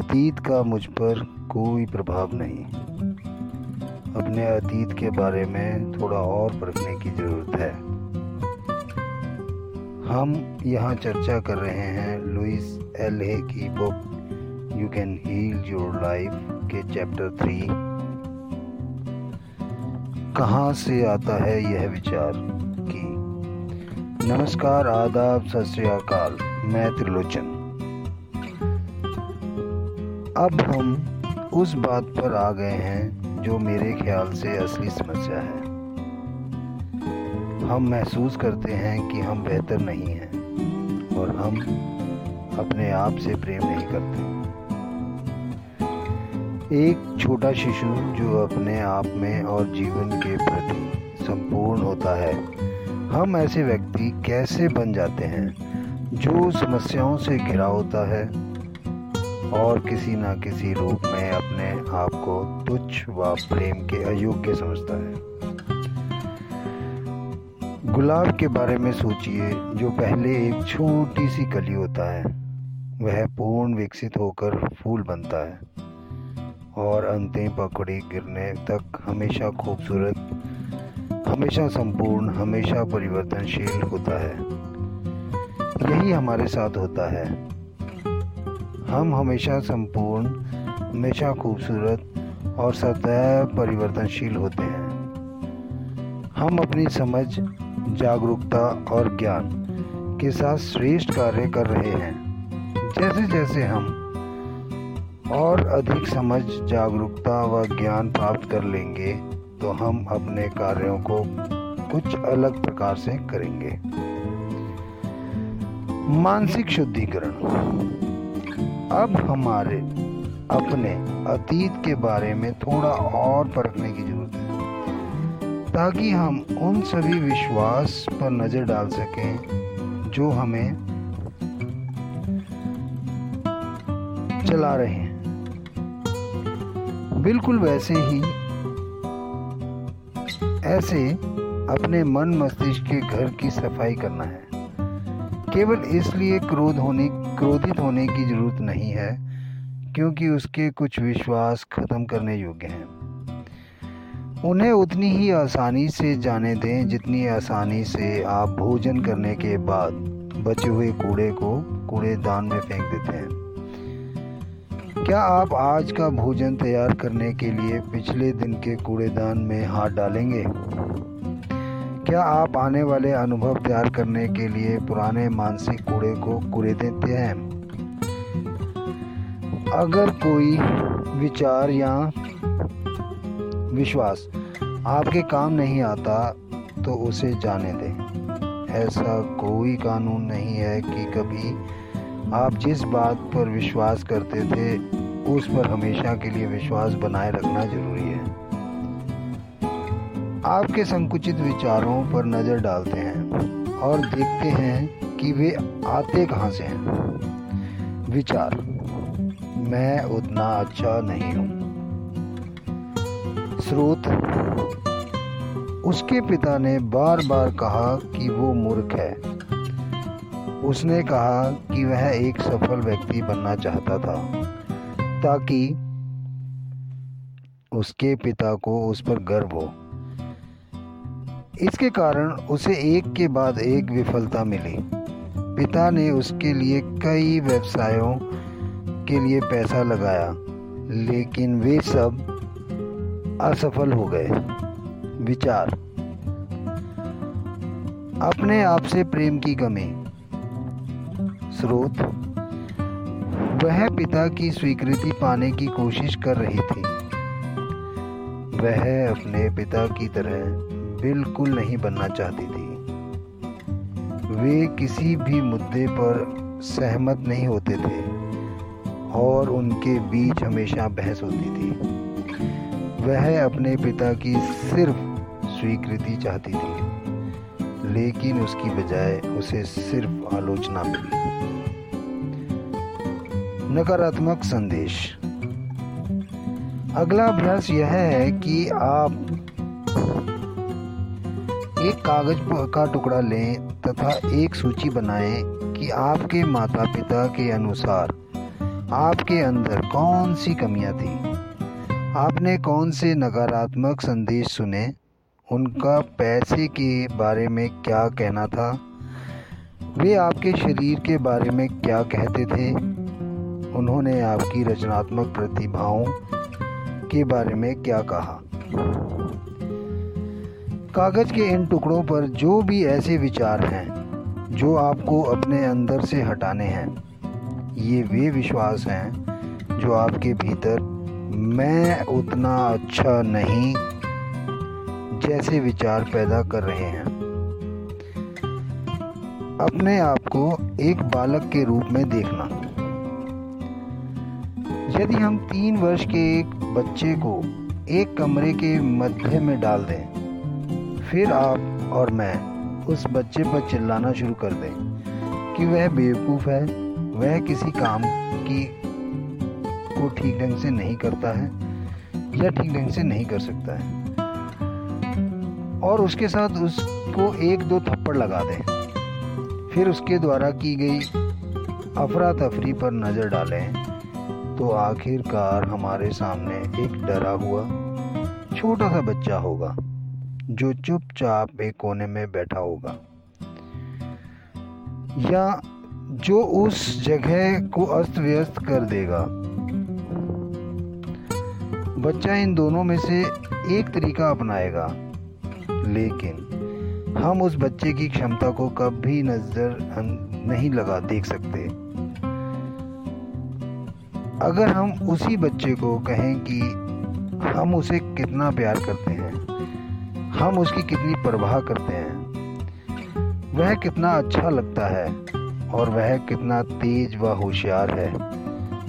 अतीत का मुझ पर कोई प्रभाव नहीं। अपने अतीत के बारे में थोड़ा और पढ़ने की ज़रूरत है। हम यहाँ चर्चा कर रहे हैं लुइस एल ए की book, you can heal your life के चैप्टर थ्री। कहाँ से आता है यह विचार की? नमस्कार, आदाब, सत मैं त्रिलोचन। अब हम उस बात पर आ गए हैं जो मेरे ख्याल से असली समस्या है। हम महसूस करते हैं कि हम बेहतर नहीं हैं और हम अपने आप से प्रेम नहीं करते। एक छोटा शिशु जो अपने आप में और जीवन के प्रति संपूर्ण होता है, हम ऐसे व्यक्ति कैसे बन जाते हैं जो समस्याओं से घिरा होता है? और किसी न किसी रूप में अपने आप को तुच्छ व प्रेम के अयोग्य समझता है। गुलाब के बारे में सोचिए, जो पहले एक छोटी सी कली होता है, वह पूर्ण विकसित होकर फूल बनता है और अंतिम पकड़ी गिरने तक हमेशा खूबसूरत, हमेशा संपूर्ण, हमेशा परिवर्तनशील होता है। यही हमारे साथ होता है। हम हमेशा संपूर्ण, हमेशा खूबसूरत और सदैव परिवर्तनशील होते हैं। हम अपनी समझ, जागरूकता और ज्ञान के साथ श्रेष्ठ कार्य कर रहे हैं। जैसे जैसे हम और अधिक समझ, जागरूकता व ज्ञान प्राप्त कर लेंगे तो हम अपने कार्यों को कुछ अलग प्रकार से करेंगे। मानसिक शुद्धिकरण। अब हमारे अपने अतीत के बारे में थोड़ा और परखने की ज़रूरत है, ताकि हम उन सभी विश्वास पर नज़र डाल सकें जो हमें चला रहे हैं। बिल्कुल वैसे ही, ऐसे अपने मन मस्तिष्क के घर की सफ़ाई करना है। केवल इसलिए क्रोध होने, क्रोधित होने की ज़रूरत नहीं है, क्योंकि उसके कुछ विश्वास खत्म करने योग्य हैं। उन्हें उतनी ही आसानी से जाने दें जितनी आसानी से आप भोजन करने के बाद बचे हुए कूड़े को कूड़ेदान में फेंक देते हैं। क्या आप आज का भोजन तैयार करने के लिए पिछले दिन के कूड़ेदान में हाथ डालेंगे? क्या आप आने वाले अनुभव तैयार करने के लिए पुराने मानसिक कूड़े को कूड़े देते हैं? अगर कोई विचार या विश्वास आपके काम नहीं आता तो उसे जाने दें। ऐसा कोई कानून नहीं है कि कभी आप जिस बात पर विश्वास करते थे, उस पर हमेशा के लिए विश्वास बनाए रखना ज़रूरी है। आपके संकुचित विचारों पर नज़र डालते हैं और देखते हैं कि वे आते कहाँ से हैं। विचार, मैं उतना अच्छा नहीं हूँ। स्रोत, उसके पिता ने बार बार कहा कि वो मूर्ख है। उसने कहा कि वह एक सफल व्यक्ति बनना चाहता था, ताकि उसके पिता को उस पर गर्व हो। इसके कारण उसे एक के बाद एक विफलता मिली। पिता ने उसके लिए कई व्यवसायों के लिए पैसा लगाया, लेकिन वे सब असफल हो गए। विचार। अपने आप से प्रेम की कमी। स्रोत। वह पिता की स्वीकृति पाने की कोशिश कर रही थी। वह अपने पिता की तरह बिल्कुल नहीं बनना चाहती थी। वे किसी भी मुद्दे पर सहमत नहीं होते थे और उनके बीच हमेशा बहस होती थी। वह अपने पिता की सिर्फ़ स्वीकृति चाहती थी, लेकिन उसकी बजाय उसे सिर्फ़ आलोचना मिली। नकारात्मक संदेश। अगला अभ्यास यह है कि आप एक कागज़ का टुकड़ा लें तथा एक सूची बनाएँ कि आपके माता पिता के अनुसार आपके अंदर कौन सी कमियाँ थी। आपने कौन से नकारात्मक संदेश सुने? उनका पैसे के बारे में क्या कहना था? वे आपके शरीर के बारे में क्या कहते थे? उन्होंने आपकी रचनात्मक प्रतिभाओं के बारे में क्या कहा? कागज़ के इन टुकड़ों पर जो भी ऐसे विचार हैं, जो आपको अपने अंदर से हटाने हैं, ये वे विश्वास हैं जो आपके भीतर, मैं उतना अच्छा नहीं जैसे विचार पैदा कर रहे हैं। अपने आप को एक बालक के रूप में देखना। यदि हम तीन वर्ष के एक बच्चे को एक कमरे के मध्य में डाल दें फिर आप और मैं उस बच्चे पर चिल्लाना शुरू कर दें कि वह बेवकूफ़ है, वह किसी काम की को ठीक ढंग से नहीं करता है या ठीक ढंग से नहीं कर सकता है। और उसके साथ उसको एक दो थप्पड़ लगा दें। फिर उसके द्वारा की गई अफरा तफरी पर नज़र डालें तो आखिरकार हमारे सामने एक डरा हुआ छोटा सा बच्चा होगा। जो चुपचाप एक कोने में बैठा होगा। या जो उस जगह को अस्त व्यस्त कर देगा। बच्चा इन दोनों में से एक तरीका अपनाएगा। लेकिन हम उस बच्चे की क्षमता को कभी नज़र नहीं लगा देख सकते। अगर हम उसी बच्चे को कहें कि हम उसे कितना प्यार करते हैं। हम उसकी कितनी परवाह करते हैं। वह कितना अच्छा लगता है और वह कितना तेज व होशियार है।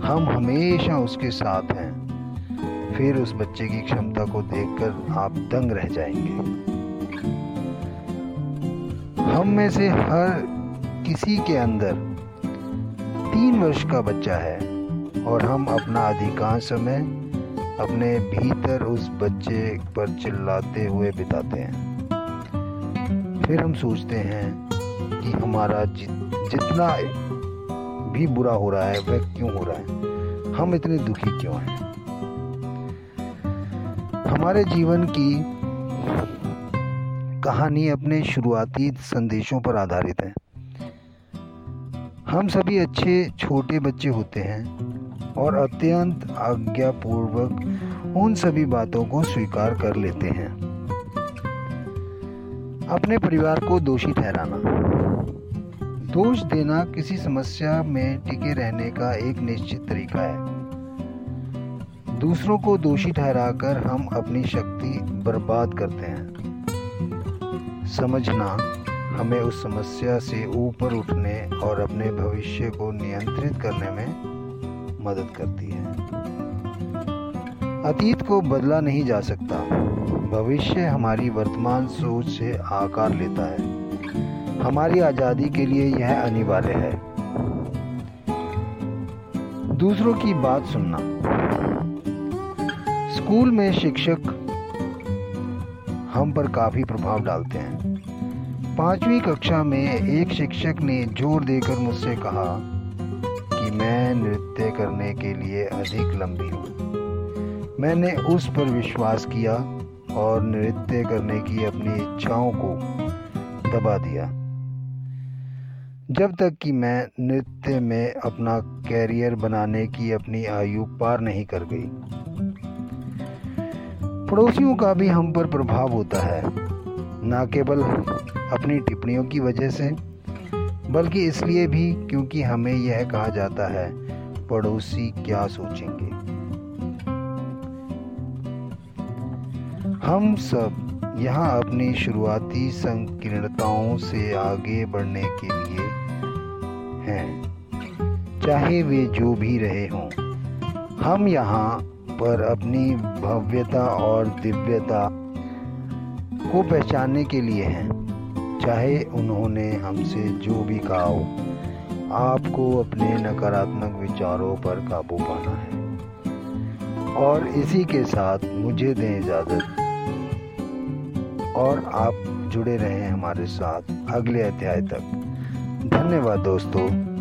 हम हमेशा उसके साथ हैं। फिर उस बच्चे की क्षमता को देखकर आप दंग रह जाएँगे। हम में से हर किसी के अंदर तीन वर्ष का बच्चा है और हम अपना अधिकांश समय अपने भीतर उस बच्चे पर चिल्लाते हुए बिताते हैं। फिर हम सोचते हैं कि हमारा जितना भी बुरा हो रहा है, वह क्यों हो रहा है? हम इतने दुखी क्यों हैं? हमारे जीवन की कहानी अपने शुरुआती संदेशों पर आधारित है। हम सभी अच्छे, छोटे बच्चे होते हैं। और अत्यंत आज्ञापूर्वक उन सभी बातों को स्वीकार कर लेते हैं। अपने परिवार को दोषी ठहराना। दोष देना किसी समस्या में टिके रहने का एक निश्चित तरीका है। दूसरों को दोषी ठहराकर हम अपनी शक्ति बर्बाद करते हैं। समझना, हमें उस समस्या से ऊपर उठने और अपने भविष्य को नियंत्रित करने में मदद करती है। अतीत को बदला नहीं जा सकता। भविष्य हमारी वर्तमान सोच से आकार लेता है। हमारी आज़ादी के लिए यह अनिवार्य है। दूसरों की बात सुनना। स्कूल में शिक्षक हम पर काफ़ी प्रभाव डालते हैं। पांचवी कक्षा में एक शिक्षक ने ज़ोर देकर मुझसे कहा मैं नृत्य करने के लिए अधिक लंबी हूँ। मैंने उस पर विश्वास किया और नृत्य करने की अपनी इच्छाओं को दबा दिया। जब तक कि मैं नृत्य में अपना कैरियर बनाने की अपनी आयु पार नहीं कर गई, पड़ोसियों का भी हम पर प्रभाव होता है, न केवल अपनी टिप्पणियों की वजह से। बल्कि इसलिए भी क्योंकि हमें यह कहा जाता है, पड़ोसी क्या सोचेंगे? हम सब यहाँ अपनी शुरुआती संकीर्णताओं से आगे बढ़ने के लिए हैं। चाहे वे जो भी रहे हों, हम यहाँ पर अपनी भव्यता और दिव्यता को पहचानने के लिए हैं। चाहे उन्होंने हमसे जो भी कहा हो, आपको अपने नकारात्मक विचारों पर काबू पाना है। और इसी के साथ मुझे दें इजाज़त। और आप जुड़े रहें हमारे साथ अगले अध्याय तक। धन्यवाद दोस्तों।